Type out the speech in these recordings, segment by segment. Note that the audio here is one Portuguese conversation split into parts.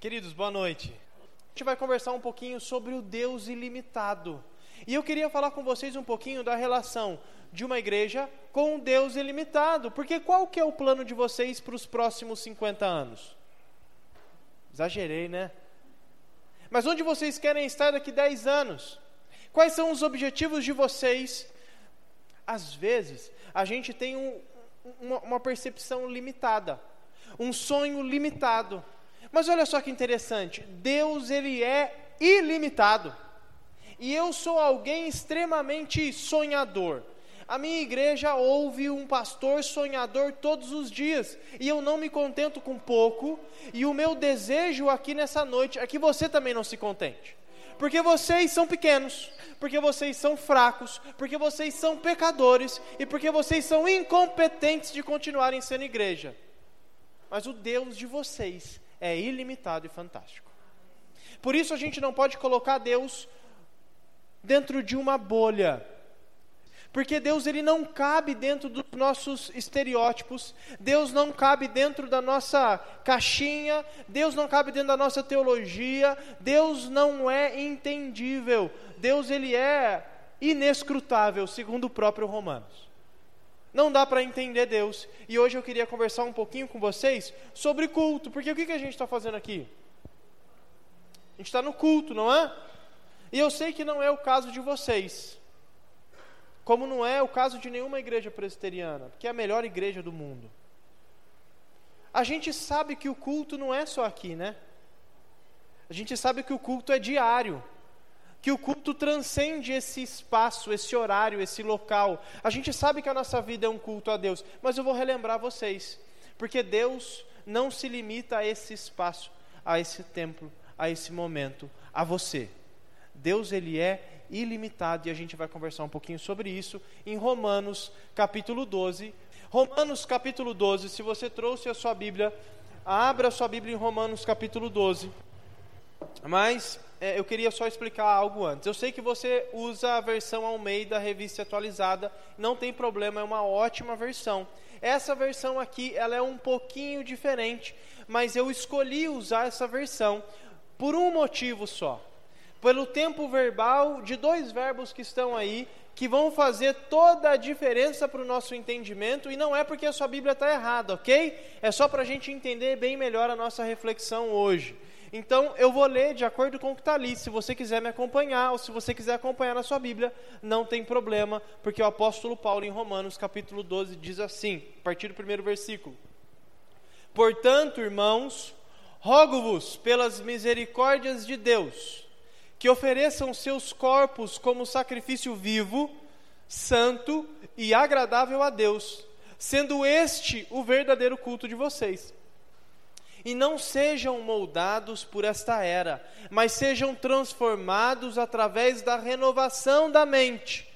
Queridos, boa noite. A gente vai conversar um pouquinho sobre o Deus ilimitado. E eu queria falar com vocês um pouquinho da relação de uma igreja com um Deus ilimitado. Porque qual que é o plano de vocês para os próximos 50 anos? Exagerei, né? Mas onde vocês querem estar daqui 10 anos? Quais são os objetivos de vocês? Às vezes, a gente tem um, uma, uma percepção limitada, um sonho limitado. Mas olha só que interessante, Deus ele é ilimitado. E eu sou alguém extremamente sonhador. A minha igreja ouve um pastor sonhador todos os dias, e eu não me contento com pouco, e o meu desejo aqui nessa noite é que você também não se contente. Porque vocês são pequenos, porque vocês são fracos, porque vocês são pecadores e porque vocês são incompetentes de continuarem sendo igreja. Mas o Deus de vocês é ilimitado e fantástico. Por isso a gente não pode colocar Deus dentro de uma bolha. Porque Deus ele não cabe dentro dos nossos estereótipos, Deus não cabe dentro da nossa caixinha, Deus não cabe dentro da nossa teologia, Deus não é entendível, Deus ele é inescrutável, segundo o próprio Romanos. Não dá para entender Deus. E hoje eu queria conversar um pouquinho com vocês sobre culto, porque o que, que a gente está fazendo aqui? A gente está no culto, não é? E eu sei que não é o caso de vocês, como não é o caso de nenhuma igreja presbiteriana, porque é a melhor igreja do mundo. A gente sabe que o culto não é só aqui, né? A gente sabe que o culto é diário que o culto transcende esse espaço, esse horário, esse local. A gente sabe que a nossa vida é um culto a Deus, mas eu vou relembrar vocês, porque Deus não se limita a esse espaço, a esse templo, a esse momento, a você. Deus ele é ilimitado e a gente vai conversar um pouquinho sobre isso em Romanos capítulo 12. Romanos capítulo 12, se você trouxe a sua Bíblia, abra a sua Bíblia em Romanos capítulo 12. Mas é, eu queria só explicar algo antes. Eu sei que você usa a versão Almeida, revista atualizada, não tem problema, é uma ótima versão. Essa versão aqui, ela é um pouquinho diferente, mas eu escolhi usar essa versão por um motivo só. Pelo tempo verbal de dois verbos que estão aí, que vão fazer toda a diferença para o nosso entendimento, e não é porque a sua Bíblia está errada, ok? É só para a gente entender bem melhor a nossa reflexão hoje. Então, eu vou ler de acordo com o que está ali. Se você quiser me acompanhar, ou se você quiser acompanhar na sua Bíblia, não tem problema, porque o apóstolo Paulo, em Romanos, capítulo 12, diz assim, a partir do primeiro versículo: Portanto, irmãos, rogo-vos pelas misericórdias de Deus, que ofereçam seus corpos como sacrifício vivo, santo e agradável a Deus, sendo este o verdadeiro culto de vocês e não sejam moldados por esta era, mas sejam transformados através da renovação da mente,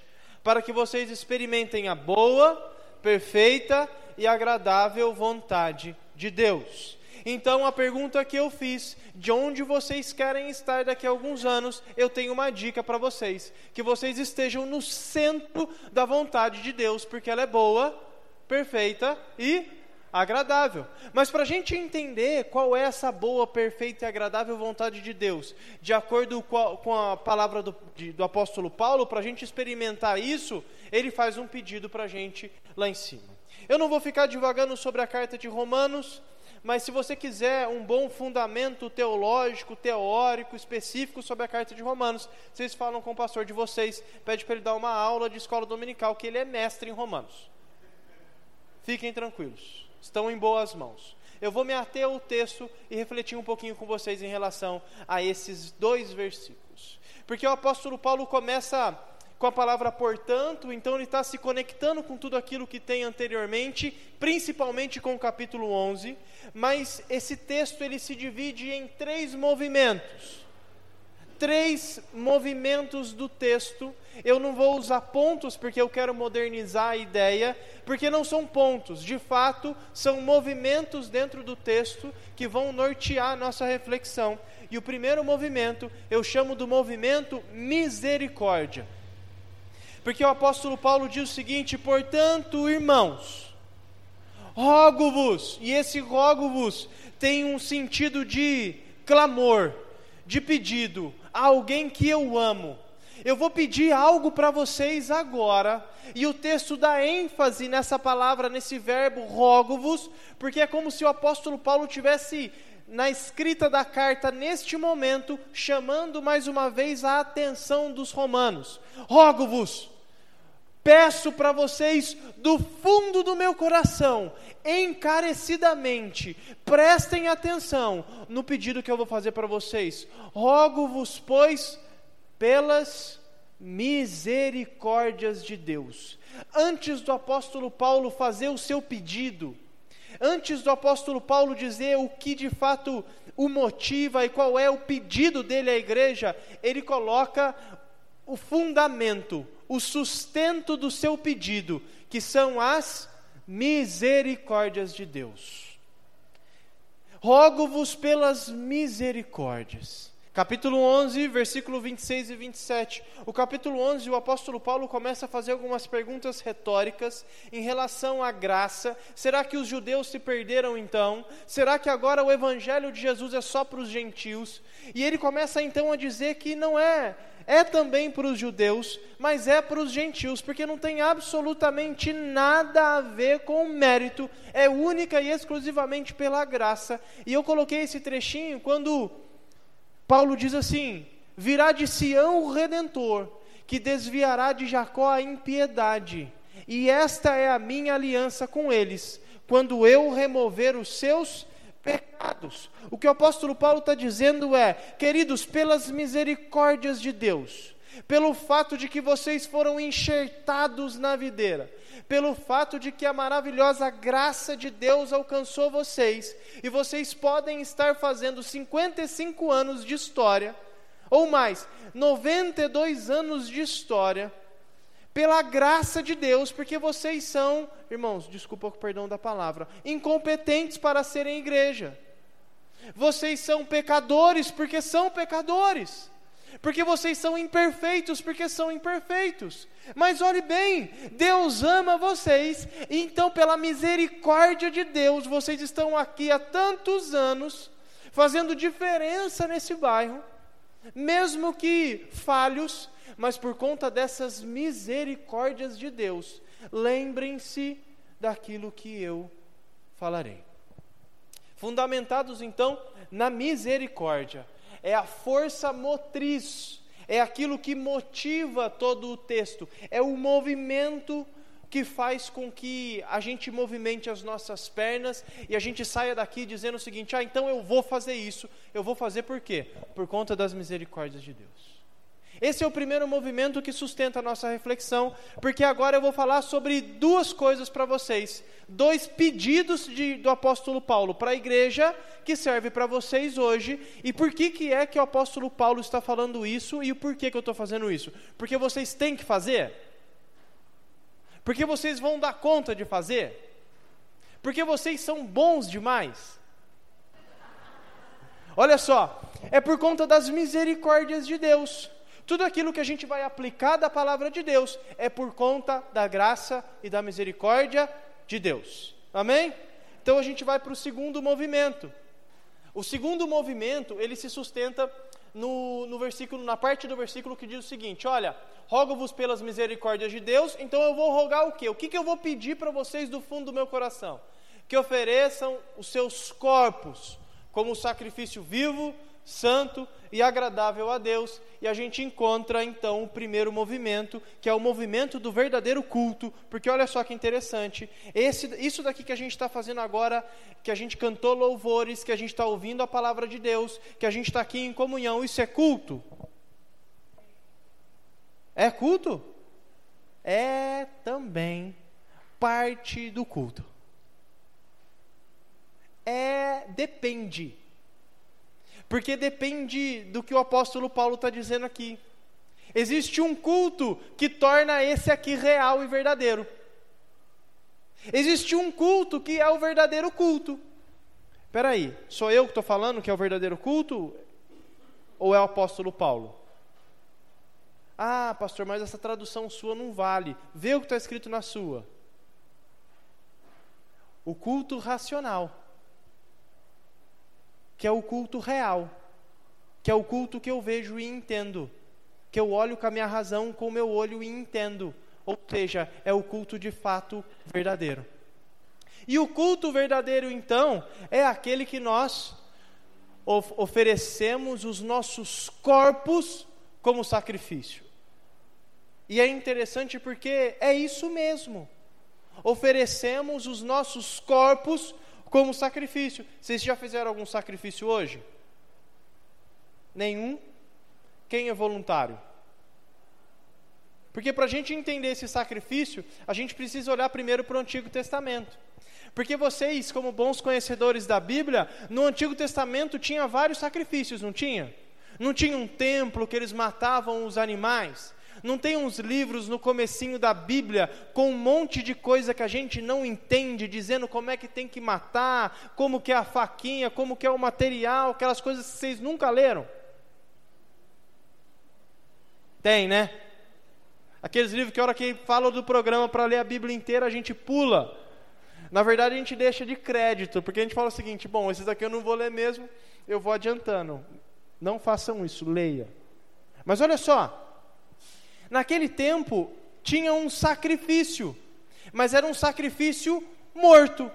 para que vocês experimentem a boa, perfeita e agradável vontade de Deus. Então, a pergunta que eu fiz, de onde vocês querem estar daqui a alguns anos, eu tenho uma dica para vocês: que vocês estejam no centro da vontade de Deus, porque ela é boa, perfeita e agradável. Mas para a gente entender qual é essa boa, perfeita e agradável vontade de Deus, de acordo com a, palavra do, de, do apóstolo Paulo, para a gente experimentar isso, ele faz um pedido para a gente lá em cima. Eu não vou ficar divagando sobre a carta de Romanos, mas se você quiser um bom fundamento teológico, teórico, específico sobre a carta de Romanos, vocês falam com o pastor de vocês, pede para ele dar uma aula de escola dominical, que ele é mestre em Romanos. Fiquem tranquilos estão em boas mãos. Eu vou me ater ao texto e refletir um pouquinho com vocês em relação a esses dois versículos. Porque o apóstolo Paulo começa com a palavra portanto, então ele está se conectando com tudo aquilo que tem anteriormente, principalmente com o capítulo 11, mas esse texto ele se divide em três movimentos três movimentos do texto. Eu não vou usar pontos porque eu quero modernizar a ideia, porque não são pontos, de fato, são movimentos dentro do texto que vão nortear a nossa reflexão. E o primeiro movimento eu chamo do movimento misericórdia. Porque o apóstolo Paulo diz o seguinte: portanto, irmãos, rogo-vos, e esse rogo-vos tem um sentido de clamor, de pedido a alguém que eu amo. Eu vou pedir algo para vocês agora, e o texto dá ênfase nessa palavra, nesse verbo rogo-vos, porque é como se o apóstolo Paulo tivesse na escrita da carta neste momento, chamando mais uma vez a atenção dos romanos. Rogo-vos, peço para vocês do fundo do meu coração, encarecidamente, prestem atenção no pedido que eu vou fazer para vocês. Rogo-vos, pois, pelas misericórdias de Deus. Antes do apóstolo Paulo fazer o seu pedido, antes do apóstolo Paulo dizer o que de fato o motiva e qual é o pedido dele à igreja, ele coloca o fundamento, o sustento do seu pedido, que são as misericórdias de Deus. Rogo-vos pelas misericórdias. Capítulo 11, versículo 26 e 27. O capítulo 11, o apóstolo Paulo começa a fazer algumas perguntas retóricas em relação à graça. Será que os judeus se perderam então? Será que agora o evangelho de Jesus é só para os gentios? E ele começa então a dizer que não é é também para os judeus, mas é para os gentios, porque não tem absolutamente nada a ver com o mérito, é única e exclusivamente pela graça. E eu coloquei esse trechinho quando Paulo diz assim: virá de Sião o redentor, que desviará de Jacó a impiedade, e esta é a minha aliança com eles, quando eu remover os seus pecados. O que o apóstolo Paulo está dizendo é: queridos, pelas misericórdias de Deus, pelo fato de que vocês foram enxertados na videira, pelo fato de que a maravilhosa graça de Deus alcançou vocês, e vocês podem estar fazendo 55 anos de história, ou mais, 92 anos de história, pela graça de Deus, porque vocês são, irmãos, desculpa o perdão da palavra, incompetentes para serem igreja. Vocês são pecadores porque são pecadores porque vocês são imperfeitos, porque são imperfeitos. Mas olhe bem, Deus ama vocês, então, pela misericórdia de Deus, vocês estão aqui há tantos anos, fazendo diferença nesse bairro, mesmo que falhos, mas por conta dessas misericórdias de Deus, lembrem-se daquilo que eu falarei. Fundamentados então na misericórdia, é a força motriz, é aquilo que motiva todo o texto, é o movimento que faz com que a gente movimente as nossas pernas e a gente saia daqui dizendo o seguinte: ah, então eu vou fazer isso. Eu vou fazer por quê? Por conta das misericórdias de Deus. Esse é o primeiro movimento que sustenta a nossa reflexão, porque agora eu vou falar sobre duas coisas para vocês, dois pedidos de, do apóstolo Paulo para a igreja que serve para vocês hoje, e por que, que é que o apóstolo Paulo está falando isso e o porquê que eu estou fazendo isso? Porque vocês têm que fazer? Porque vocês vão dar conta de fazer? Porque vocês são bons demais? Olha só, é por conta das misericórdias de Deus. Tudo aquilo que a gente vai aplicar da palavra de Deus é por conta da graça e da misericórdia de Deus. Amém? Então a gente vai para o segundo movimento. O segundo movimento, ele se sustenta no, no versículo, na parte do versículo que diz o seguinte: olha, rogo-vos pelas misericórdias de Deus, então eu vou rogar o quê? O que, que eu vou pedir para vocês do fundo do meu coração? Que ofereçam os seus corpos como sacrifício vivo, santo e agradável a Deus, e a gente encontra então o primeiro movimento, que é o movimento do verdadeiro culto, porque olha só que interessante, esse, isso daqui que a gente está fazendo agora, que a gente cantou louvores, que a gente está ouvindo a palavra de Deus, que a gente está aqui em comunhão, isso é culto? É culto? É também parte do culto. É, depende porque depende do que o apóstolo Paulo está dizendo aqui. Existe um culto que torna esse aqui real e verdadeiro. Existe um culto que é o verdadeiro culto. Espera aí, sou eu que estou falando que é o verdadeiro culto? Ou é o apóstolo Paulo? Ah, pastor, mas essa tradução sua não vale. Vê o que está escrito na sua. O culto racional que é o culto real, que é o culto que eu vejo e entendo, que eu olho com a minha razão, com o meu olho e entendo, ou seja, é o culto de fato verdadeiro. E o culto verdadeiro, então, é aquele que nós of oferecemos os nossos corpos como sacrifício. E é interessante porque é isso mesmo. Oferecemos os nossos corpos como sacrifício. Vocês já fizeram algum sacrifício hoje? Nenhum? Quem é voluntário? Porque para a gente entender esse sacrifício, a gente precisa olhar primeiro para o Antigo Testamento. Porque vocês, como bons conhecedores da Bíblia, no Antigo Testamento tinha vários sacrifícios, não tinha? Não tinha um templo que eles matavam os animais. Não tem uns livros no comecinho da Bíblia com um monte de coisa que a gente não entende, dizendo como é que tem que matar, como que é a faquinha, como que é o material, aquelas coisas que vocês nunca leram? Tem, né? Aqueles livros que a hora que falam do programa para ler a Bíblia inteira, a gente pula. Na verdade, a gente deixa de crédito, porque a gente fala o seguinte: bom, esses daqui eu não vou ler mesmo, eu vou adiantando. Não façam isso, leia. Mas olha só, naquele tempo tinha um sacrifício, mas era um sacrifício morto.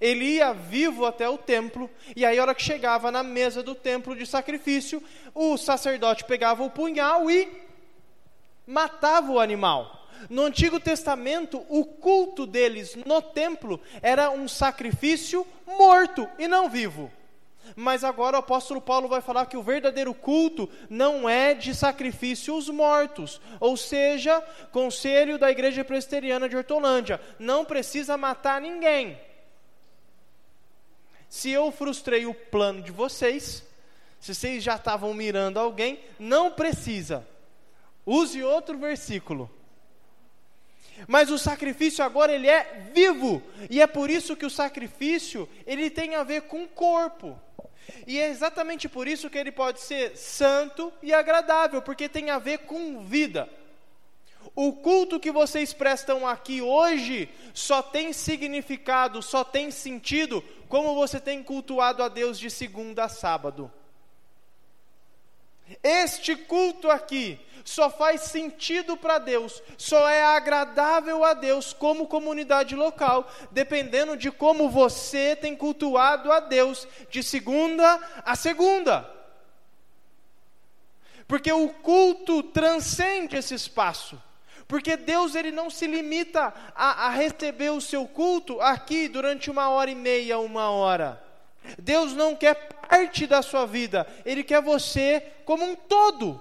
Ele ia vivo até o templo, e aí, a hora que chegava na mesa do templo de sacrifício, o sacerdote pegava o punhal e matava o animal. No Antigo Testamento, o culto deles no templo era um sacrifício morto e não vivo. Mas agora o apóstolo Paulo vai falar que o verdadeiro culto não é de sacrifícios mortos, ou seja, conselho da igreja presbiteriana de Hortolândia, não precisa matar ninguém. Se eu frustrei o plano de vocês, se vocês já estavam mirando alguém, não precisa. Use outro versículo. Mas o sacrifício agora ele é vivo, e é por isso que o sacrifício ele tem a ver com o corpo. E é exatamente por isso que ele pode ser santo e agradável, porque tem a ver com vida. O culto que vocês prestam aqui hoje só tem significado, só tem sentido como você tem cultuado a Deus de segunda a sábado. Este culto aqui só faz sentido para Deus, só é agradável a Deus como comunidade local, dependendo de como você tem cultuado a Deus de segunda a segunda. Porque o culto transcende esse espaço. Porque Deus ele não se limita a, a receber o seu culto aqui durante uma hora e meia, uma hora. Deus não quer parte da sua vida, Ele quer você como um todo,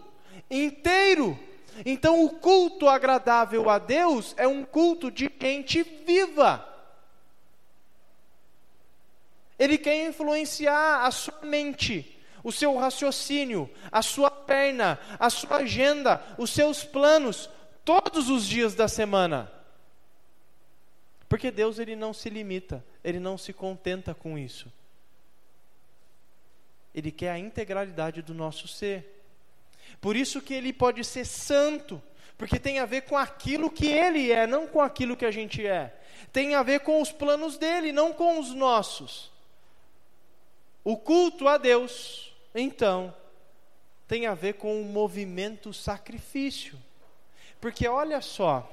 inteiro. Então, o culto agradável a Deus é um culto de gente viva. Ele quer influenciar a sua mente, o seu raciocínio, a sua perna, a sua agenda, os seus planos, todos os dias da semana. Porque Deus ele não se limita, ele não se contenta com isso. Ele quer a integralidade do nosso ser. Por isso que ele pode ser santo, porque tem a ver com aquilo que ele é, não com aquilo que a gente é. Tem a ver com os planos dele, não com os nossos. O culto a Deus, então, tem a ver com o movimento sacrifício. Porque olha só,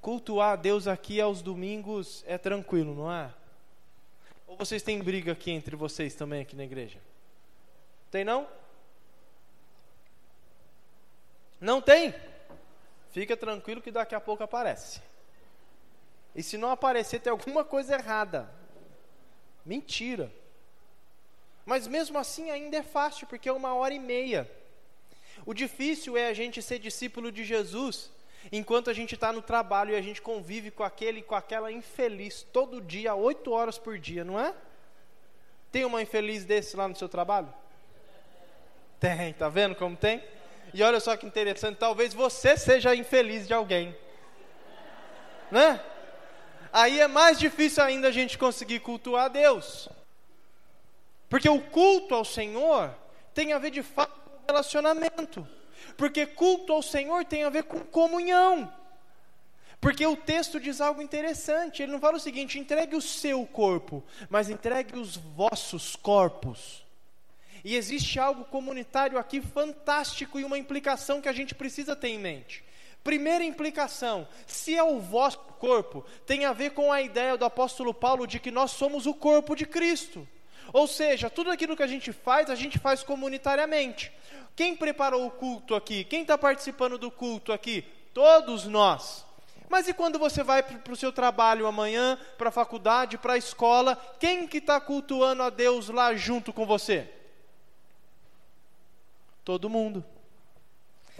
cultuar a Deus aqui aos domingos é tranquilo, não é? Ou vocês têm briga aqui entre vocês também aqui na igreja? Tem não? Não tem? Fica tranquilo que daqui a pouco aparece. E se não aparecer, tem alguma coisa errada. Mentira. Mas mesmo assim ainda é fácil, porque é uma hora e meia. O difícil é a gente ser discípulo de Jesus enquanto a gente está no trabalho e a gente convive com aquele com aquela infeliz todo dia, oito horas por dia, não é? Tem uma infeliz desse lá no seu trabalho? Tem, tá vendo como tem? E olha só que interessante, talvez você seja infeliz de alguém, né? Aí é mais difícil ainda a gente conseguir cultuar Deus, porque o culto ao Senhor tem a ver de fato com relacionamento. Porque culto ao Senhor tem a ver com comunhão. Porque o texto diz algo interessante. Ele não fala o seguinte: entregue o seu corpo, mas entregue os vossos corpos. E existe algo comunitário aqui fantástico e uma implicação que a gente precisa ter em mente. Primeira implicação: se é o vosso corpo, tem a ver com a ideia do apóstolo Paulo de que nós somos o corpo de Cristo. Ou seja, tudo aquilo que a gente faz, a gente faz comunitariamente. Quem preparou o culto aqui? Quem está participando do culto aqui? Todos nós. Mas e quando você vai para o seu trabalho amanhã, para a faculdade, para a escola, quem que está cultuando a Deus lá junto com você? Todo mundo.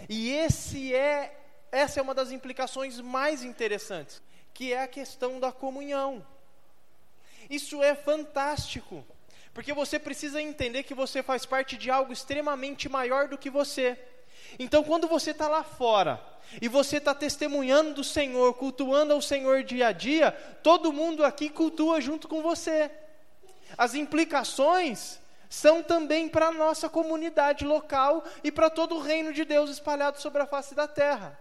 E esse é, essa é uma das implicações mais interessantes, que é a questão da comunhão. Isso é fantástico. Porque você precisa entender que você faz parte de algo extremamente maior do que você. Então, quando você está lá fora e você está testemunhando do Senhor, cultuando ao Senhor dia a dia, todo mundo aqui cultua junto com você. As implicações são também para a nossa comunidade local e para todo o reino de Deus espalhado sobre a face da terra.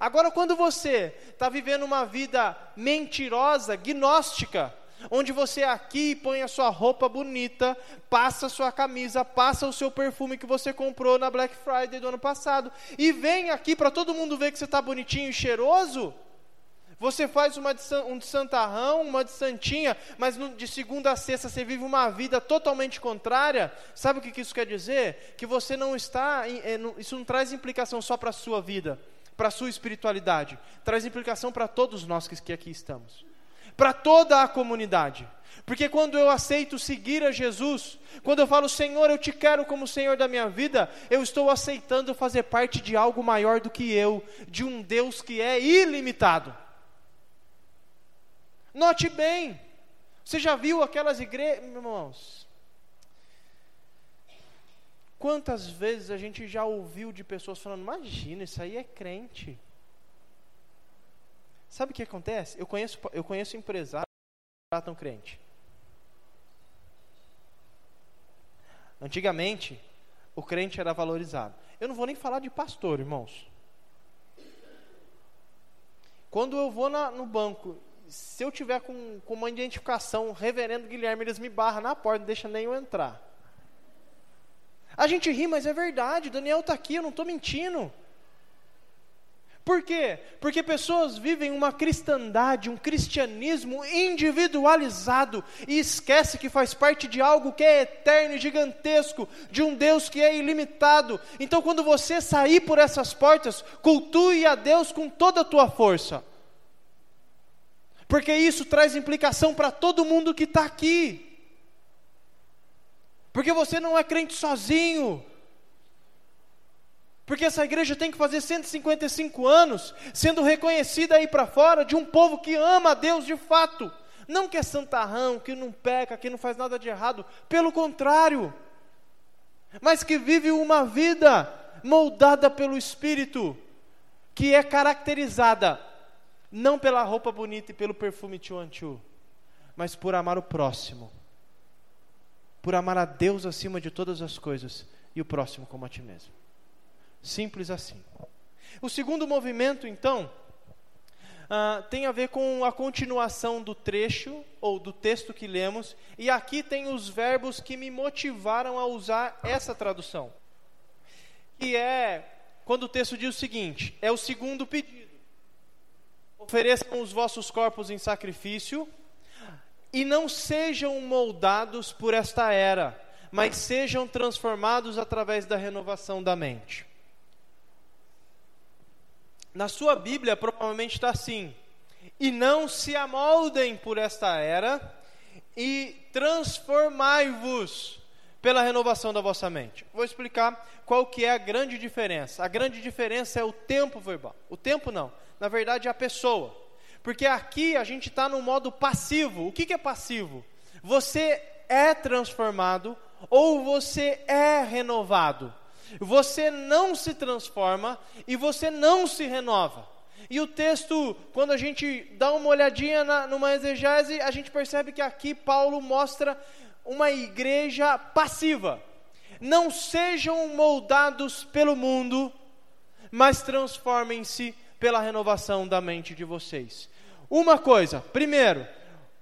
Agora, quando você está vivendo uma vida mentirosa, gnóstica, onde você aqui põe a sua roupa bonita, passa a sua camisa, passa o seu perfume que você comprou na Black Friday do ano passado, e vem aqui para todo mundo ver que você está bonitinho e cheiroso, você faz uma de, um de santarrão, uma de santinha, mas no, de segunda a sexta você vive uma vida totalmente contrária. Sabe o que, que isso quer dizer? Que você não está. É, isso não traz implicação só para a sua vida, para a sua espiritualidade. Traz implicação para todos nós que, que aqui estamos para toda a comunidade. Porque quando eu aceito seguir a Jesus, quando eu falo, Senhor, eu te quero como Senhor da minha vida, eu estou aceitando fazer parte de algo maior do que eu, de um Deus que é ilimitado. Note bem, você já viu aquelas igrejas, irmãos? Quantas vezes a gente já ouviu de pessoas falando, imagina, isso aí é crente. Sabe o que acontece? Eu conheço, eu conheço empresários que tratam crente. Antigamente, o crente era valorizado. Eu não vou nem falar de pastor, irmãos. Quando eu vou na, no banco, se eu tiver com, com uma identificação, reverendo Guilherme, eles me barram na porta, não deixa nem eu entrar. A gente ri, mas é verdade. Daniel está aqui, eu não estou mentindo. Por quê? Porque pessoas vivem uma cristandade, um cristianismo individualizado e esquece que faz parte de algo que é eterno e gigantesco, de um Deus que é ilimitado. Então, quando você sair por essas portas, cultue a Deus com toda a tua força. Porque isso traz implicação para todo mundo que está aqui. Porque você não é crente sozinho. Porque essa igreja tem que fazer 155 anos sendo reconhecida aí para fora de um povo que ama a Deus de fato. Não que é santarrão, que não peca, que não faz nada de errado. Pelo contrário. Mas que vive uma vida moldada pelo Espírito, que é caracterizada não pela roupa bonita e pelo perfume tchuanchu, mas por amar o próximo. Por amar a Deus acima de todas as coisas e o próximo como a ti mesmo. Simples assim. O segundo movimento, então, uh, tem a ver com a continuação do trecho ou do texto que lemos, e aqui tem os verbos que me motivaram a usar essa tradução. Que é quando o texto diz o seguinte: é o segundo pedido. Ofereçam os vossos corpos em sacrifício e não sejam moldados por esta era, mas sejam transformados através da renovação da mente. Na sua Bíblia provavelmente está assim: e não se amoldem por esta era, e transformai-vos pela renovação da vossa mente. Vou explicar qual que é a grande diferença. A grande diferença é o tempo verbal. O tempo não, na verdade é a pessoa. Porque aqui a gente está no modo passivo. O que, que é passivo? Você é transformado ou você é renovado você não se transforma e você não se renova. E o texto, quando a gente dá uma olhadinha na, numa exegese, a gente percebe que aqui Paulo mostra uma igreja passiva. Não sejam moldados pelo mundo, mas transformem-se pela renovação da mente de vocês. Uma coisa, primeiro,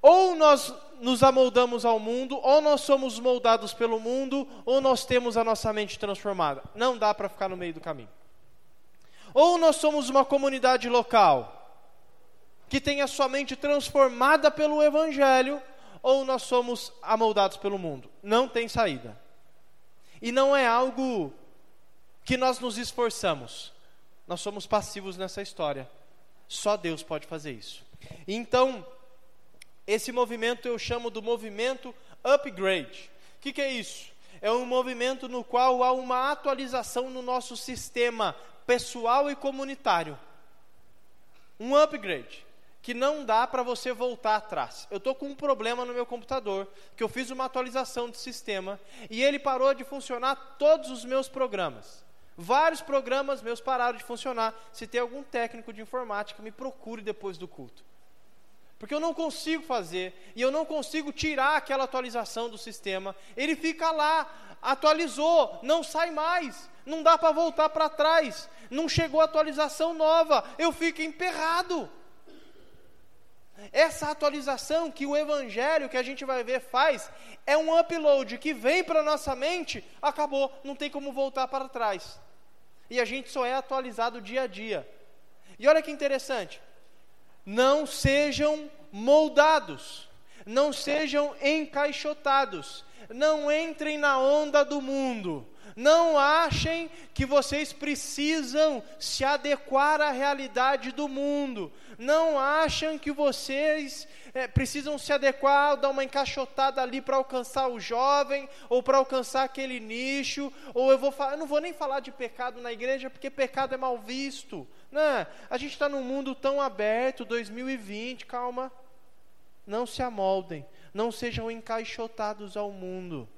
ou nós nos amoldamos ao mundo, ou nós somos moldados pelo mundo, ou nós temos a nossa mente transformada. Não dá para ficar no meio do caminho. Ou nós somos uma comunidade local que tem a sua mente transformada pelo Evangelho, ou nós somos amoldados pelo mundo. Não tem saída. E não é algo que nós nos esforçamos. Nós somos passivos nessa história. Só Deus pode fazer isso. Então, esse movimento eu chamo do movimento upgrade. O que, que é isso? É um movimento no qual há uma atualização no nosso sistema pessoal e comunitário. Um upgrade que não dá para você voltar atrás. Eu estou com um problema no meu computador, que eu fiz uma atualização de sistema e ele parou de funcionar todos os meus programas. Vários programas meus pararam de funcionar. Se tem algum técnico de informática, me procure depois do culto. Porque eu não consigo fazer e eu não consigo tirar aquela atualização do sistema. Ele fica lá, atualizou, não sai mais, não dá para voltar para trás, não chegou atualização nova, eu fico emperrado. Essa atualização que o evangelho que a gente vai ver faz é um upload que vem para nossa mente, acabou, não tem como voltar para trás. E a gente só é atualizado dia a dia. E olha que interessante, não sejam moldados, não sejam encaixotados, não entrem na onda do mundo. Não achem que vocês precisam se adequar à realidade do mundo. Não achem que vocês é, precisam se adequar, dar uma encaixotada ali para alcançar o jovem, ou para alcançar aquele nicho, ou eu vou eu não vou nem falar de pecado na igreja, porque pecado é mal visto. Não, a gente está num mundo tão aberto, 2020, calma. Não se amoldem, não sejam encaixotados ao mundo.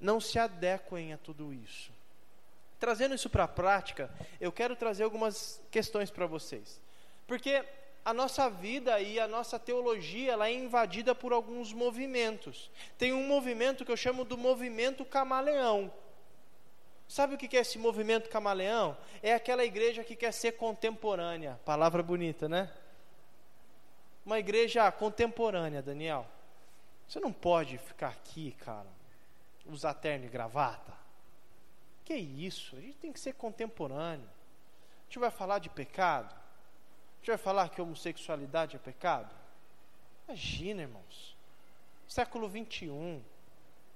Não se adequem a tudo isso. Trazendo isso para a prática, eu quero trazer algumas questões para vocês. Porque a nossa vida e a nossa teologia ela é invadida por alguns movimentos. Tem um movimento que eu chamo do movimento camaleão. Sabe o que é esse movimento camaleão? É aquela igreja que quer ser contemporânea. Palavra bonita, né? Uma igreja contemporânea, Daniel. Você não pode ficar aqui, cara, usar terno e gravata. Que isso? A gente tem que ser contemporâneo. A gente vai falar de pecado? A gente vai falar que homossexualidade é pecado? Imagina, irmãos. Século 21. O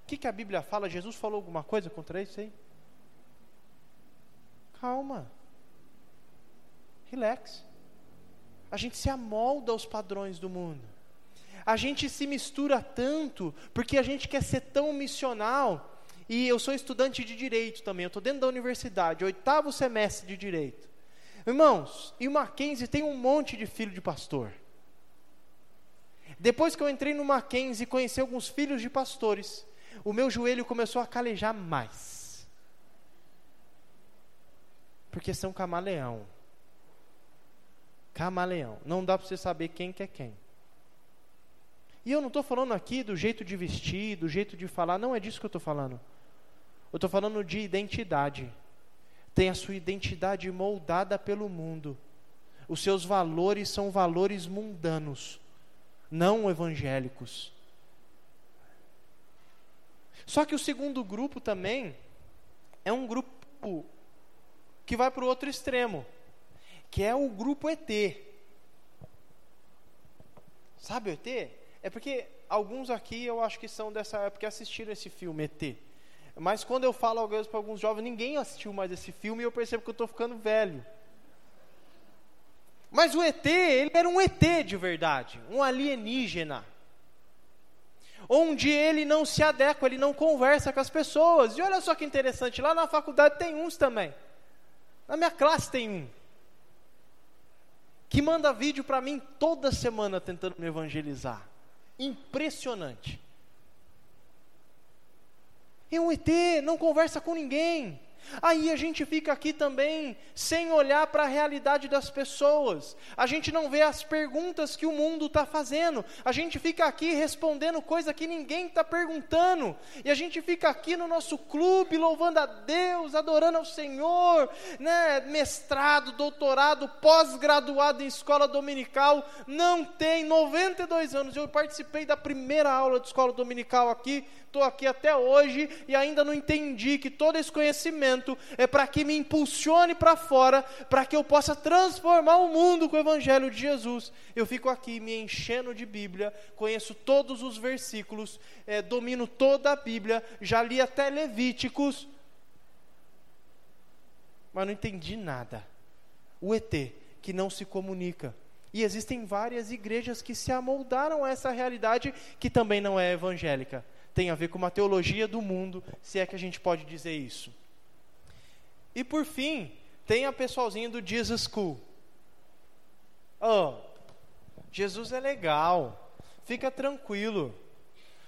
que, que a Bíblia fala? Jesus falou alguma coisa contra isso aí? Calma. Relax. A gente se amolda aos padrões do mundo. A gente se mistura tanto porque a gente quer ser tão missional. E eu sou estudante de direito também, eu estou dentro da universidade, oitavo semestre de direito. Irmãos, e o Mackenzie tem um monte de filho de pastor. Depois que eu entrei no Mackenzie e conheci alguns filhos de pastores, o meu joelho começou a calejar mais porque são camaleão. Camaleão. Não dá para você saber quem que é quem. E eu não estou falando aqui do jeito de vestir, do jeito de falar, não é disso que eu estou falando. Eu estou falando de identidade. Tem a sua identidade moldada pelo mundo. Os seus valores são valores mundanos, não evangélicos. Só que o segundo grupo também é um grupo que vai para o outro extremo, que é o grupo ET. Sabe o ET? É porque alguns aqui eu acho que são dessa época que assistiram esse filme ET. Mas quando eu falo para alguns jovens, ninguém assistiu mais esse filme e eu percebo que eu estou ficando velho. Mas o ET, ele era um ET de verdade, um alienígena. Onde ele não se adequa, ele não conversa com as pessoas. E olha só que interessante, lá na faculdade tem uns também. Na minha classe tem um que manda vídeo para mim toda semana tentando me evangelizar. Impressionante. É um ET, não conversa com ninguém. Aí a gente fica aqui também sem olhar para a realidade das pessoas. A gente não vê as perguntas que o mundo está fazendo. A gente fica aqui respondendo coisa que ninguém está perguntando. E a gente fica aqui no nosso clube louvando a Deus, adorando ao Senhor, né? Mestrado, doutorado, pós-graduado em escola dominical. Não tem 92 anos. Eu participei da primeira aula de escola dominical aqui estou aqui até hoje e ainda não entendi que todo esse conhecimento é para que me impulsione para fora, para que eu possa transformar o mundo com o Evangelho de Jesus. Eu fico aqui me enchendo de Bíblia, conheço todos os versículos, é, domino toda a Bíblia, já li até Levíticos, mas não entendi nada. O ET que não se comunica. E existem várias igrejas que se amoldaram a essa realidade que também não é evangélica tem a ver com uma teologia do mundo, se é que a gente pode dizer isso. E por fim, tem a pessoalzinha do Jesus School. Oh, Jesus é legal, fica tranquilo.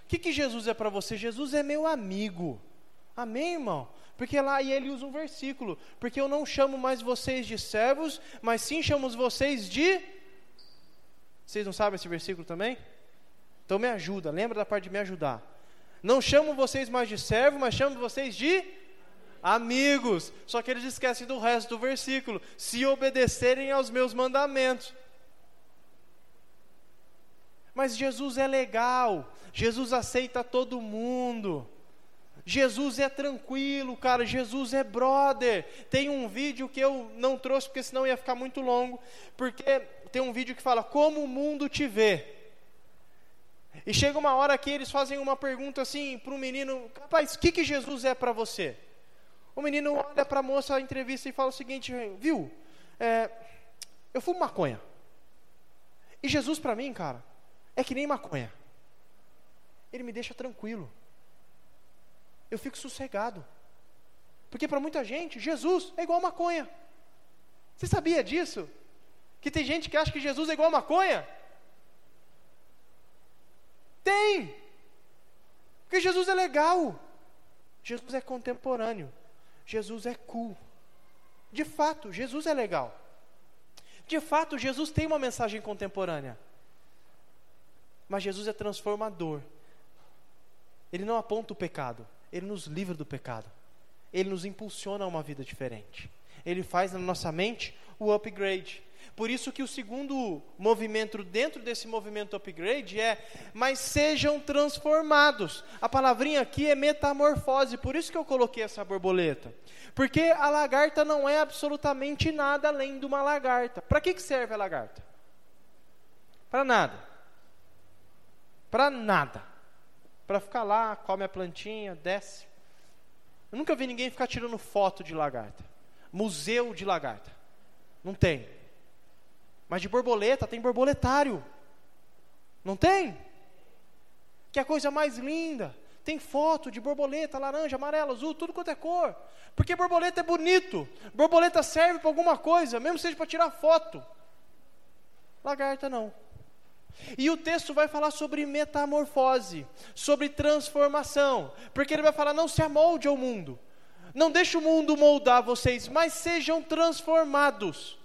O que, que Jesus é para você? Jesus é meu amigo. Amém, irmão? Porque lá e ele usa um versículo, porque eu não chamo mais vocês de servos, mas sim chamo vocês de Vocês não sabem esse versículo também? Então me ajuda, lembra da parte de me ajudar. Não chamo vocês mais de servo, mas chamo vocês de amigos. Só que eles esquecem do resto do versículo: se obedecerem aos meus mandamentos. Mas Jesus é legal, Jesus aceita todo mundo. Jesus é tranquilo, cara. Jesus é brother. Tem um vídeo que eu não trouxe porque senão ia ficar muito longo, porque tem um vídeo que fala como o mundo te vê. E chega uma hora que eles fazem uma pergunta assim para o menino: Rapaz, o que, que Jesus é para você? O menino olha para a moça, a entrevista e fala o seguinte: Viu, é, eu fumo maconha. E Jesus para mim, cara, é que nem maconha. Ele me deixa tranquilo. Eu fico sossegado. Porque para muita gente, Jesus é igual maconha. Você sabia disso? Que tem gente que acha que Jesus é igual maconha? Tem. Porque Jesus é legal. Jesus é contemporâneo. Jesus é cool. De fato, Jesus é legal. De fato, Jesus tem uma mensagem contemporânea. Mas Jesus é transformador. Ele não aponta o pecado, ele nos livra do pecado. Ele nos impulsiona a uma vida diferente. Ele faz na nossa mente o upgrade. Por isso que o segundo movimento dentro desse movimento upgrade é mas sejam transformados. A palavrinha aqui é metamorfose, por isso que eu coloquei essa borboleta. Porque a lagarta não é absolutamente nada além de uma lagarta. Para que, que serve a lagarta? Para nada. Para nada. Para ficar lá, come a plantinha, desce. Eu nunca vi ninguém ficar tirando foto de lagarta. Museu de lagarta. Não tem. Mas de borboleta tem borboletário. Não tem? Que é a coisa mais linda. Tem foto de borboleta, laranja, amarelo, azul, tudo quanto é cor. Porque borboleta é bonito. Borboleta serve para alguma coisa, mesmo seja para tirar foto. Lagarta não. E o texto vai falar sobre metamorfose, sobre transformação, porque ele vai falar: não se amolde ao mundo, não deixe o mundo moldar vocês, mas sejam transformados.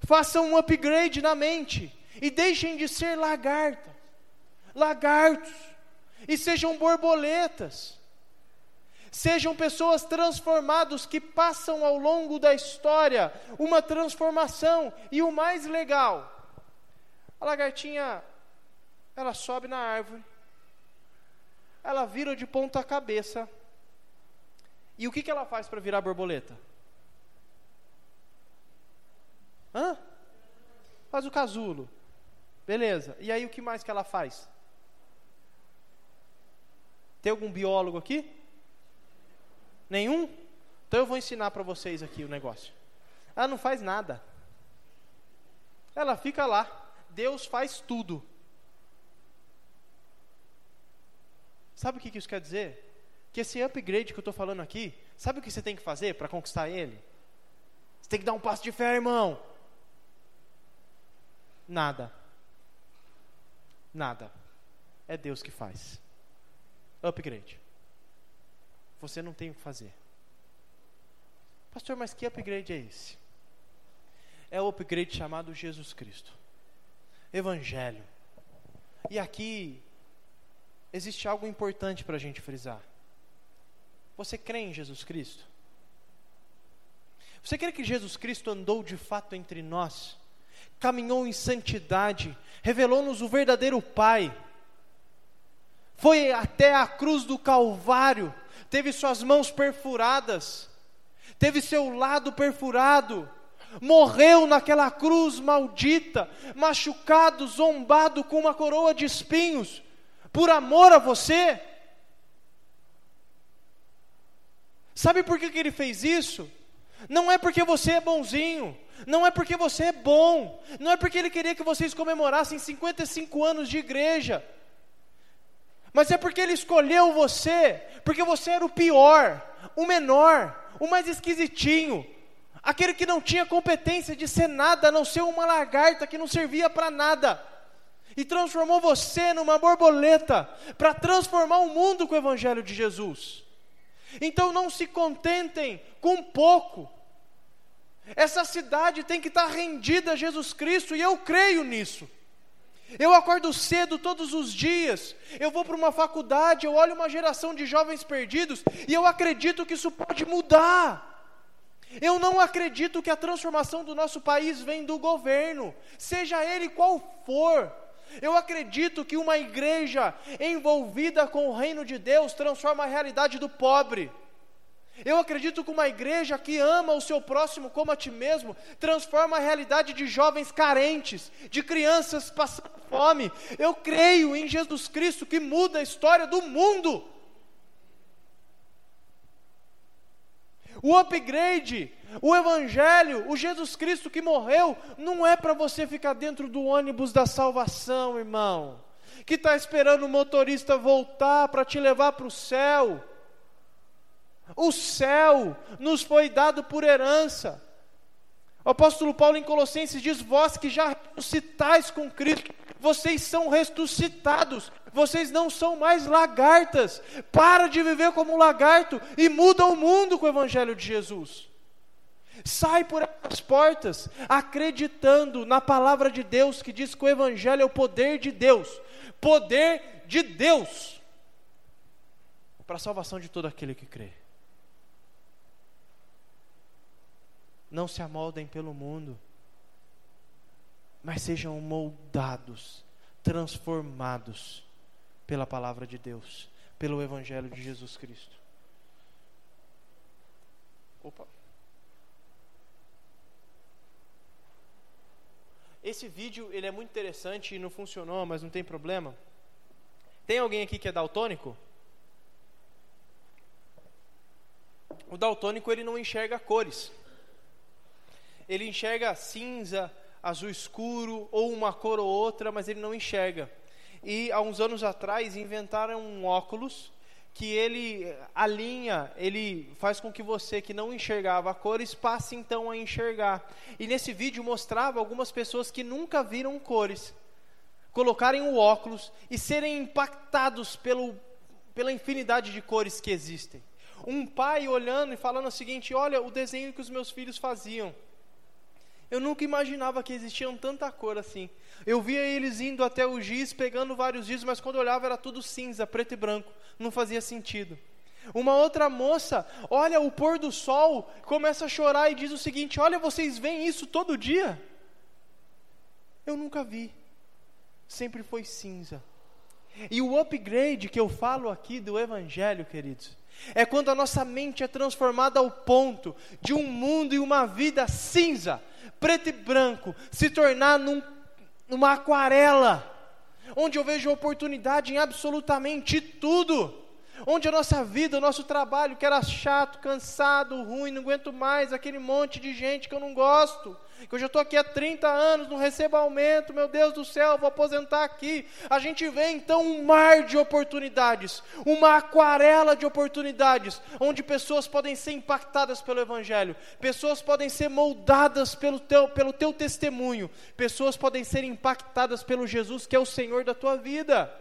Façam um upgrade na mente e deixem de ser lagarta, lagartos e sejam borboletas. Sejam pessoas transformadas que passam ao longo da história uma transformação. E o mais legal, a lagartinha, ela sobe na árvore, ela vira de ponta cabeça. E o que, que ela faz para virar borboleta? Hã? Faz o casulo. Beleza. E aí o que mais que ela faz? Tem algum biólogo aqui? Nenhum? Então eu vou ensinar para vocês aqui o negócio. Ela não faz nada. Ela fica lá. Deus faz tudo. Sabe o que isso quer dizer? Que esse upgrade que eu estou falando aqui, sabe o que você tem que fazer para conquistar ele? Você tem que dar um passo de fé, irmão. Nada. Nada. É Deus que faz. Upgrade. Você não tem o que fazer. Pastor, mas que upgrade é esse? É o upgrade chamado Jesus Cristo. Evangelho. E aqui existe algo importante para a gente frisar. Você crê em Jesus Cristo? Você crê que Jesus Cristo andou de fato entre nós? Caminhou em santidade, revelou-nos o verdadeiro Pai, foi até a cruz do Calvário, teve suas mãos perfuradas, teve seu lado perfurado, morreu naquela cruz maldita, machucado, zombado com uma coroa de espinhos, por amor a você. Sabe por que, que ele fez isso? Não é porque você é bonzinho, não é porque você é bom, não é porque ele queria que vocês comemorassem 55 anos de igreja, mas é porque ele escolheu você, porque você era o pior, o menor, o mais esquisitinho, aquele que não tinha competência de ser nada, a não ser uma lagarta que não servia para nada, e transformou você numa borboleta, para transformar o mundo com o Evangelho de Jesus. Então não se contentem com pouco, essa cidade tem que estar rendida a Jesus Cristo, e eu creio nisso. Eu acordo cedo todos os dias, eu vou para uma faculdade, eu olho uma geração de jovens perdidos e eu acredito que isso pode mudar. Eu não acredito que a transformação do nosso país vem do governo, seja ele qual for. Eu acredito que uma igreja envolvida com o reino de Deus transforma a realidade do pobre. Eu acredito que uma igreja que ama o seu próximo como a ti mesmo transforma a realidade de jovens carentes, de crianças passando fome. Eu creio em Jesus Cristo que muda a história do mundo. O upgrade, o Evangelho, o Jesus Cristo que morreu, não é para você ficar dentro do ônibus da salvação, irmão, que está esperando o motorista voltar para te levar para o céu. O céu nos foi dado por herança. O apóstolo Paulo em Colossenses diz: Vós que já ressuscitais com Cristo, vocês são ressuscitados, vocês não são mais lagartas. Para de viver como um lagarto e muda o mundo com o Evangelho de Jesus. Sai por essas portas, acreditando na palavra de Deus que diz que o Evangelho é o poder de Deus poder de Deus para a salvação de todo aquele que crê. Não se amoldem pelo mundo, mas sejam moldados, transformados pela palavra de Deus, pelo Evangelho de Jesus Cristo. Opa. Esse vídeo ele é muito interessante e não funcionou, mas não tem problema. Tem alguém aqui que é daltônico? O daltônico ele não enxerga cores ele enxerga cinza, azul escuro, ou uma cor ou outra, mas ele não enxerga. E há uns anos atrás inventaram um óculos que ele alinha, ele faz com que você que não enxergava cores passe então a enxergar. E nesse vídeo mostrava algumas pessoas que nunca viram cores colocarem o óculos e serem impactados pelo, pela infinidade de cores que existem. Um pai olhando e falando o seguinte: Olha o desenho que os meus filhos faziam. Eu nunca imaginava que existiam tanta cor assim. Eu via eles indo até o giz, pegando vários giz, mas quando olhava era tudo cinza, preto e branco. Não fazia sentido. Uma outra moça olha o pôr do sol, começa a chorar e diz o seguinte: Olha, vocês veem isso todo dia? Eu nunca vi. Sempre foi cinza. E o upgrade que eu falo aqui do Evangelho, queridos, é quando a nossa mente é transformada ao ponto de um mundo e uma vida cinza preto e branco, se tornar num, numa aquarela, onde eu vejo oportunidade em absolutamente tudo onde a nossa vida, o nosso trabalho, que era chato, cansado, ruim, não aguento mais, aquele monte de gente que eu não gosto, que eu já estou aqui há 30 anos, não recebo aumento, meu Deus do céu, vou aposentar aqui. A gente vê então um mar de oportunidades, uma aquarela de oportunidades, onde pessoas podem ser impactadas pelo Evangelho, pessoas podem ser moldadas pelo teu, pelo teu testemunho, pessoas podem ser impactadas pelo Jesus que é o Senhor da tua vida.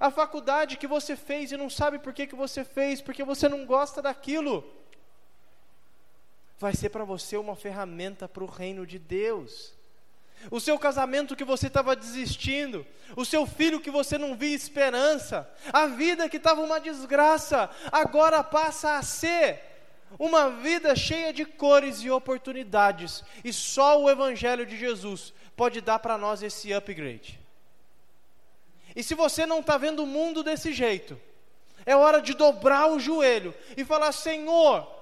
A faculdade que você fez e não sabe por que, que você fez, porque você não gosta daquilo. Vai ser para você uma ferramenta para o reino de Deus. O seu casamento que você estava desistindo, o seu filho que você não via esperança, a vida que estava uma desgraça, agora passa a ser uma vida cheia de cores e oportunidades, e só o Evangelho de Jesus pode dar para nós esse upgrade. E se você não está vendo o mundo desse jeito, é hora de dobrar o joelho e falar: Senhor,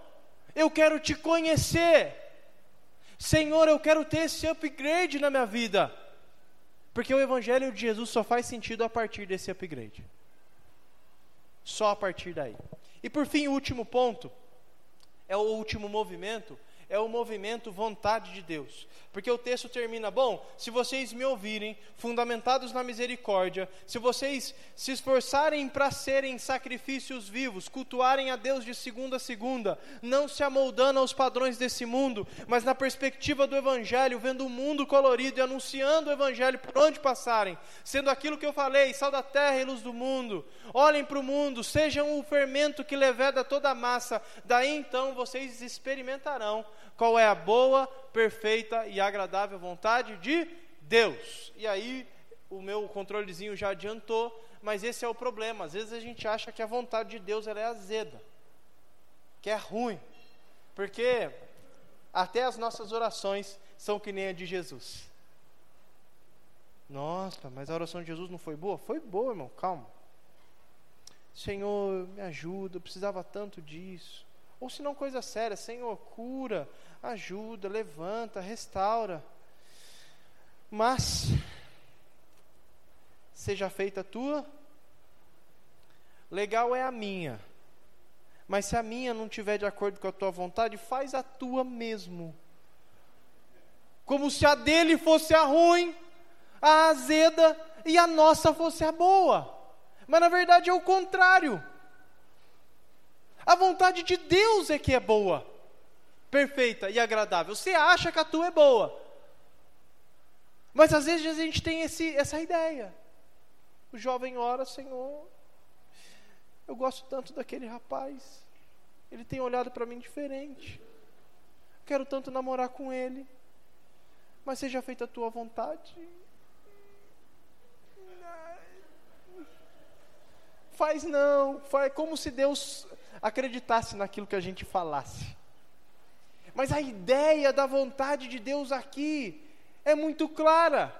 eu quero te conhecer. Senhor, eu quero ter esse upgrade na minha vida. Porque o Evangelho de Jesus só faz sentido a partir desse upgrade. Só a partir daí. E por fim, o último ponto, é o último movimento, é o movimento vontade de Deus. Porque o texto termina: Bom, se vocês me ouvirem, fundamentados na misericórdia, se vocês se esforçarem para serem sacrifícios vivos, cultuarem a Deus de segunda a segunda, não se amoldando aos padrões desse mundo, mas na perspectiva do Evangelho, vendo o mundo colorido e anunciando o Evangelho por onde passarem, sendo aquilo que eu falei, sal da terra e luz do mundo. Olhem para o mundo, sejam o fermento que leveda toda a massa, daí então vocês experimentarão qual é a boa, perfeita e agradável vontade de Deus. E aí, o meu controlezinho já adiantou, mas esse é o problema. Às vezes a gente acha que a vontade de Deus ela é azeda, que é ruim, porque até as nossas orações são que nem a de Jesus. Nossa, mas a oração de Jesus não foi boa? Foi boa, irmão, calma. Senhor, me ajuda, eu precisava tanto disso. Ou se não, coisa séria, Senhor, cura, ajuda, levanta, restaura. Mas, seja feita a tua, legal é a minha. Mas se a minha não tiver de acordo com a tua vontade, faz a tua mesmo. Como se a dele fosse a ruim, a azeda e a nossa fosse a boa. Mas na verdade é o contrário. A vontade de Deus é que é boa, perfeita e agradável. Você acha que a tua é boa. Mas às vezes a gente tem esse, essa ideia. O jovem ora, Senhor, eu gosto tanto daquele rapaz. Ele tem olhado para mim diferente. Quero tanto namorar com ele. Mas seja feita a tua vontade. Faz não, faz como se Deus acreditasse naquilo que a gente falasse. Mas a ideia da vontade de Deus aqui é muito clara.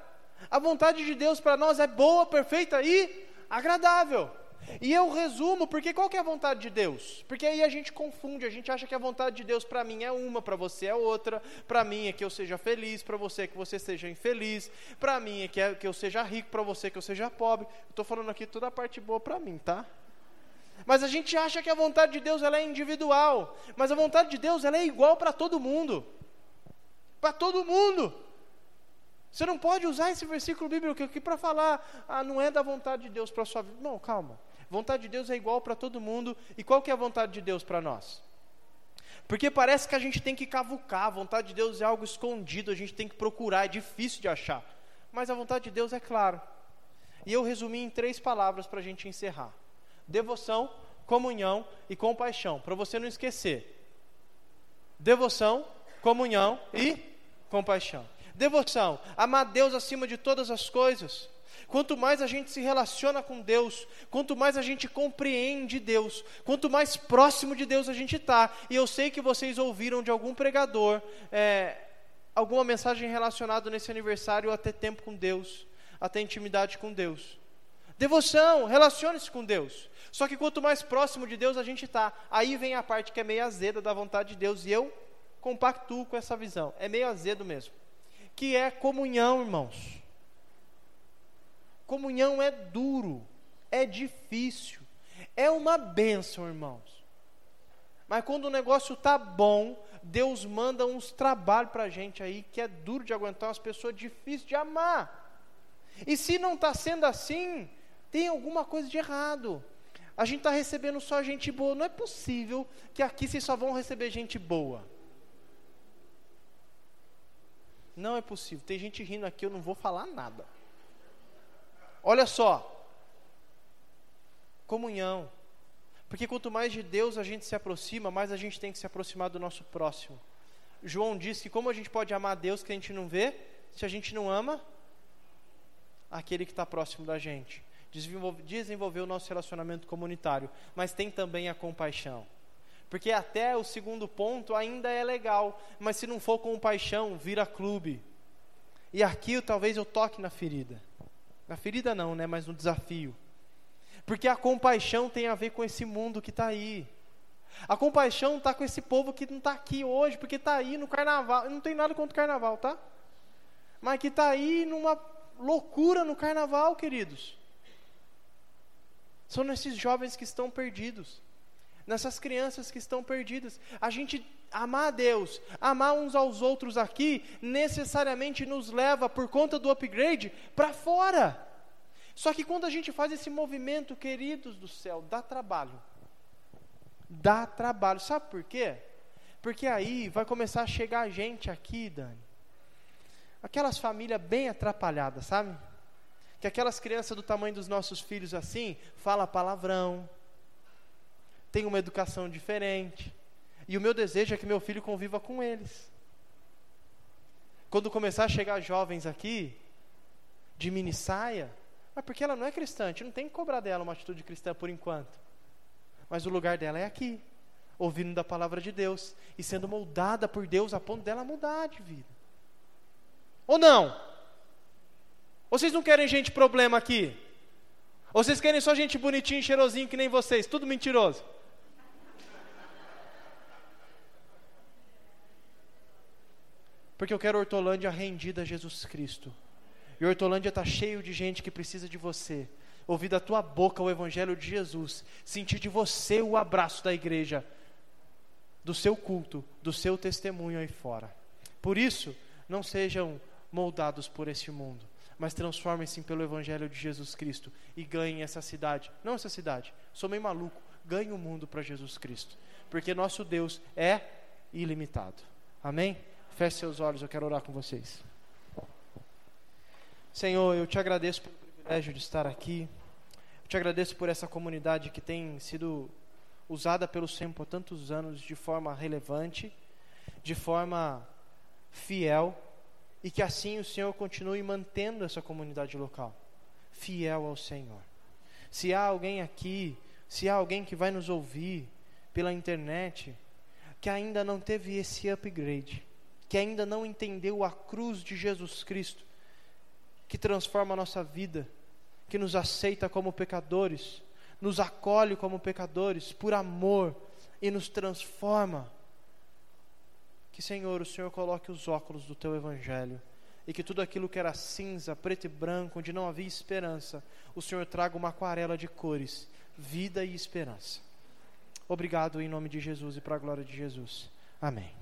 A vontade de Deus para nós é boa, perfeita e agradável. E eu resumo, porque qual que é a vontade de Deus? Porque aí a gente confunde, a gente acha que a vontade de Deus para mim é uma, para você é outra, para mim é que eu seja feliz, para você é que você seja infeliz, para mim é que, é que eu seja rico, para você é que eu seja pobre. Estou falando aqui toda a parte boa para mim, tá? Mas a gente acha que a vontade de Deus ela é individual, mas a vontade de Deus ela é igual para todo mundo. Para todo mundo. Você não pode usar esse versículo bíblico aqui para falar, ah, não é da vontade de Deus para a sua vida. Não, calma. Vontade de Deus é igual para todo mundo. E qual que é a vontade de Deus para nós? Porque parece que a gente tem que cavucar, a vontade de Deus é algo escondido, a gente tem que procurar, é difícil de achar. Mas a vontade de Deus é clara. E eu resumi em três palavras para a gente encerrar devoção, comunhão e compaixão, para você não esquecer. Devoção, comunhão e compaixão. Devoção, amar Deus acima de todas as coisas. Quanto mais a gente se relaciona com Deus, quanto mais a gente compreende Deus, quanto mais próximo de Deus a gente está. E eu sei que vocês ouviram de algum pregador é, alguma mensagem relacionada nesse aniversário a ter tempo com Deus, a ter intimidade com Deus. Devoção, relacione-se com Deus. Só que quanto mais próximo de Deus a gente está, aí vem a parte que é meio azeda da vontade de Deus, e eu compactuo com essa visão. É meio azedo mesmo. Que é comunhão, irmãos. Comunhão é duro, é difícil, é uma bênção, irmãos. Mas quando o negócio tá bom, Deus manda uns trabalhos para a gente aí que é duro de aguentar, umas pessoas difíceis de amar. E se não está sendo assim, tem alguma coisa de errado. A gente está recebendo só gente boa. Não é possível que aqui vocês só vão receber gente boa. Não é possível. Tem gente rindo aqui, eu não vou falar nada. Olha só. Comunhão. Porque quanto mais de Deus a gente se aproxima, mais a gente tem que se aproximar do nosso próximo. João diz que como a gente pode amar Deus que a gente não vê, se a gente não ama aquele que está próximo da gente. Desenvolver o nosso relacionamento comunitário, mas tem também a compaixão. Porque até o segundo ponto ainda é legal, mas se não for com paixão, vira clube. E aqui talvez eu toque na ferida. Na ferida não, né, mas no desafio. Porque a compaixão tem a ver com esse mundo que está aí. A compaixão está com esse povo que não está aqui hoje, porque está aí no carnaval. Não tem nada contra o carnaval, tá? Mas que está aí numa loucura no carnaval, queridos. São esses jovens que estão perdidos nessas crianças que estão perdidas. A gente amar a Deus, amar uns aos outros aqui, necessariamente nos leva, por conta do upgrade, para fora. Só que quando a gente faz esse movimento, queridos do céu, dá trabalho. Dá trabalho. Sabe por quê? Porque aí vai começar a chegar gente aqui, Dani. Aquelas famílias bem atrapalhadas, sabe? Que aquelas crianças do tamanho dos nossos filhos assim, fala palavrão, tem uma educação diferente. E o meu desejo é que meu filho conviva com eles. Quando começar a chegar jovens aqui, de mini saia, mas porque ela não é cristã, a gente não tem que cobrar dela uma atitude cristã por enquanto. Mas o lugar dela é aqui, ouvindo da palavra de Deus e sendo moldada por Deus a ponto dela mudar de vida. Ou não? Vocês não querem gente problema aqui? Ou vocês querem só gente bonitinha e cheirosinho que nem vocês? Tudo mentiroso. Porque eu quero Hortolândia rendida a Jesus Cristo. E Hortolândia está cheio de gente que precisa de você. Ouvir da tua boca o Evangelho de Jesus. Sentir de você o abraço da igreja. Do seu culto, do seu testemunho aí fora. Por isso, não sejam moldados por este mundo. Mas transformem-se pelo Evangelho de Jesus Cristo. E ganhem essa cidade. Não essa cidade. Sou meio maluco. Ganhe o mundo para Jesus Cristo. Porque nosso Deus é ilimitado. Amém? Feche seus olhos, eu quero orar com vocês. Senhor, eu te agradeço pelo privilégio de estar aqui. Eu te agradeço por essa comunidade que tem sido usada pelo Senhor por tantos anos de forma relevante, de forma fiel, e que assim o Senhor continue mantendo essa comunidade local, fiel ao Senhor. Se há alguém aqui, se há alguém que vai nos ouvir pela internet, que ainda não teve esse upgrade, que ainda não entendeu a cruz de Jesus Cristo, que transforma a nossa vida, que nos aceita como pecadores, nos acolhe como pecadores por amor e nos transforma. Que, Senhor, o Senhor coloque os óculos do teu evangelho e que tudo aquilo que era cinza, preto e branco, onde não havia esperança, o Senhor traga uma aquarela de cores, vida e esperança. Obrigado em nome de Jesus e para a glória de Jesus. Amém.